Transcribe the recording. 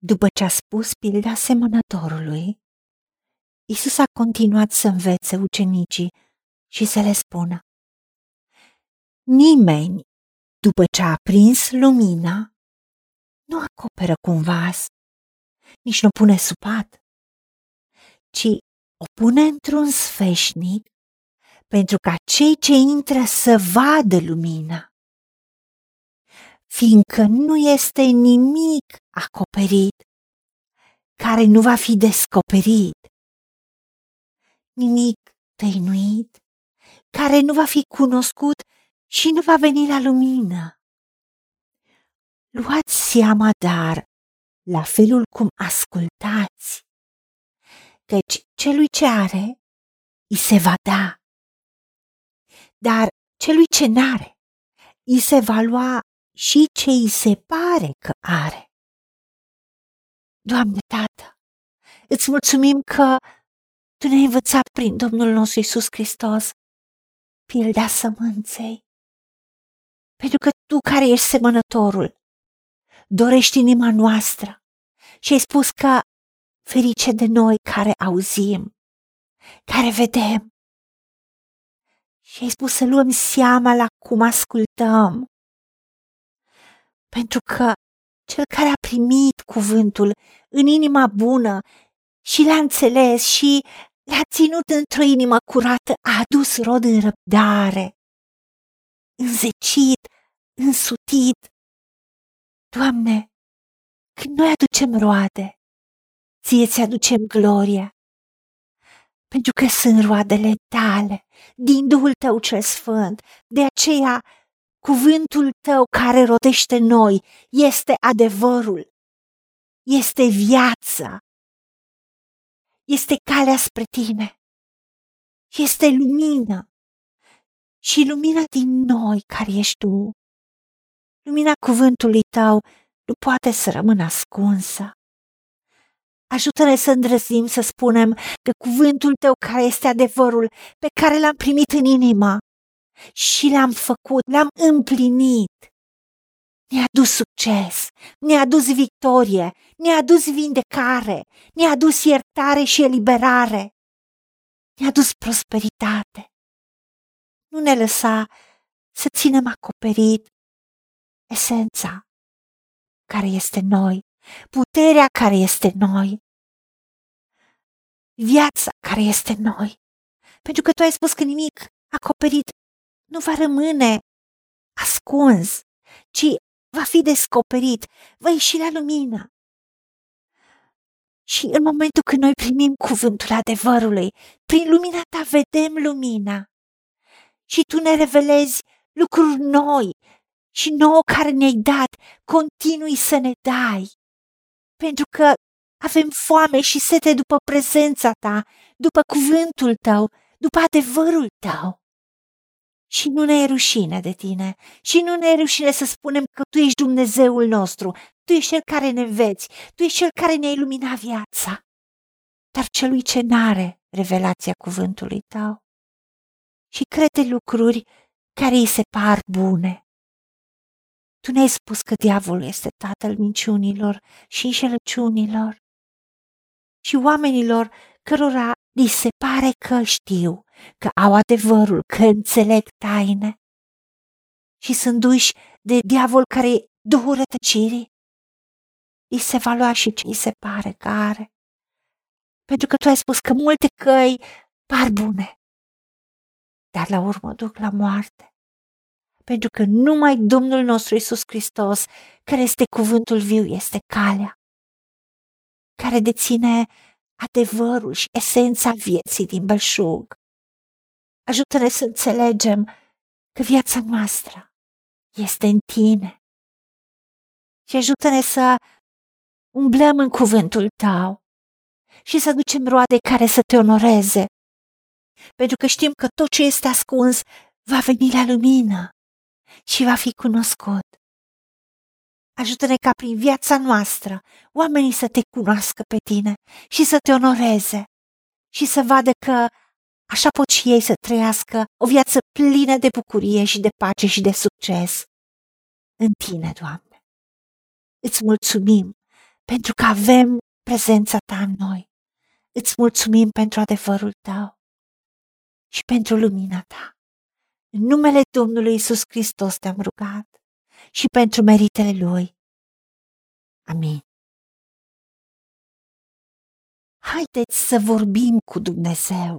După ce a spus pilda semănătorului, Isus a continuat să învețe ucenicii și să le spună Nimeni, după ce a aprins lumina, nu acoperă cu un vas, nici nu pune sub pat, ci o pune într-un sfeșnic pentru ca cei ce intră să vadă lumina. Fiindcă nu este nimic acoperit care nu va fi descoperit, nimic tăinuit care nu va fi cunoscut și nu va veni la lumină. Luați seama, dar, la felul cum ascultați, căci celui ce are, îi se va da, dar celui ce n-are, îi se va lua și ce îi se pare că are. Doamne, Tată, îți mulțumim că Tu ne-ai învățat prin Domnul nostru Isus Hristos pilda sămânței. Pentru că Tu care ești semănătorul, dorești inima noastră și ai spus că ferice de noi care auzim, care vedem. Și ai spus să luăm seama la cum ascultăm. Pentru că cel care a primit cuvântul în inima bună și l-a înțeles și l-a ținut într-o inimă curată, a adus rod în răbdare, înzecit, însutit. Doamne, când noi aducem roade, ție ți aducem gloria, pentru că sunt roadele tale, din Duhul tău cel sfânt. De aceea, cuvântul tău care rodește noi este adevărul, este viața, este calea spre tine, este lumină și lumina din noi care ești tu. Lumina cuvântului tău nu poate să rămână ascunsă. Ajută-ne să îndrăzim să spunem că cuvântul tău care este adevărul pe care l-am primit în inima și l-am făcut, l-am împlinit. Ne-a adus succes, ne-a adus victorie, ne-a adus vindecare, ne-a adus iertare și eliberare, ne-a adus prosperitate. Nu ne lăsa să ținem acoperit esența care este noi, puterea care este noi, viața care este noi. Pentru că tu ai spus că nimic acoperit nu va rămâne ascuns, ci va fi descoperit, va ieși la lumină. Și în momentul când noi primim cuvântul adevărului, prin lumina ta vedem lumina. Și tu ne revelezi lucruri noi și nouă care ne-ai dat, continui să ne dai. Pentru că avem foame și sete după prezența ta, după cuvântul tău, după adevărul tău. Și nu ne e rușine de tine, și nu ne e rușine să spunem că tu ești Dumnezeul nostru, tu ești cel care ne înveți, tu ești cel care ne-a iluminat viața. Dar celui ce n-are revelația cuvântului tău. Și crede lucruri care îi se par bune. Tu ne-ai spus că diavolul este tatăl minciunilor și înșelăciunilor și oamenilor cărora li se pare că știu, că au adevărul, că înțeleg taine și sunt duși de diavol care duhul rătăcirii. Îi se va lua și ce îi se pare că are. Pentru că tu ai spus că multe căi par bune, dar la urmă duc la moarte. Pentru că numai Domnul nostru Isus Hristos, care este cuvântul viu, este calea, care deține adevărul și esența vieții din belșug. Ajută-ne să înțelegem că viața noastră este în tine și ajută-ne să umblăm în cuvântul tău și să ducem roade care să te onoreze, pentru că știm că tot ce este ascuns va veni la lumină și va fi cunoscut. Ajută-ne ca prin viața noastră oamenii să te cunoască pe tine și să te onoreze și să vadă că așa pot și ei să trăiască o viață plină de bucurie și de pace și de succes. În tine, Doamne. Îți mulțumim pentru că avem prezența ta în noi. Îți mulțumim pentru adevărul tău și pentru lumina ta. În numele Domnului Isus Hristos te-am rugat și pentru meritele Lui. Amin. Haideți să vorbim cu Dumnezeu,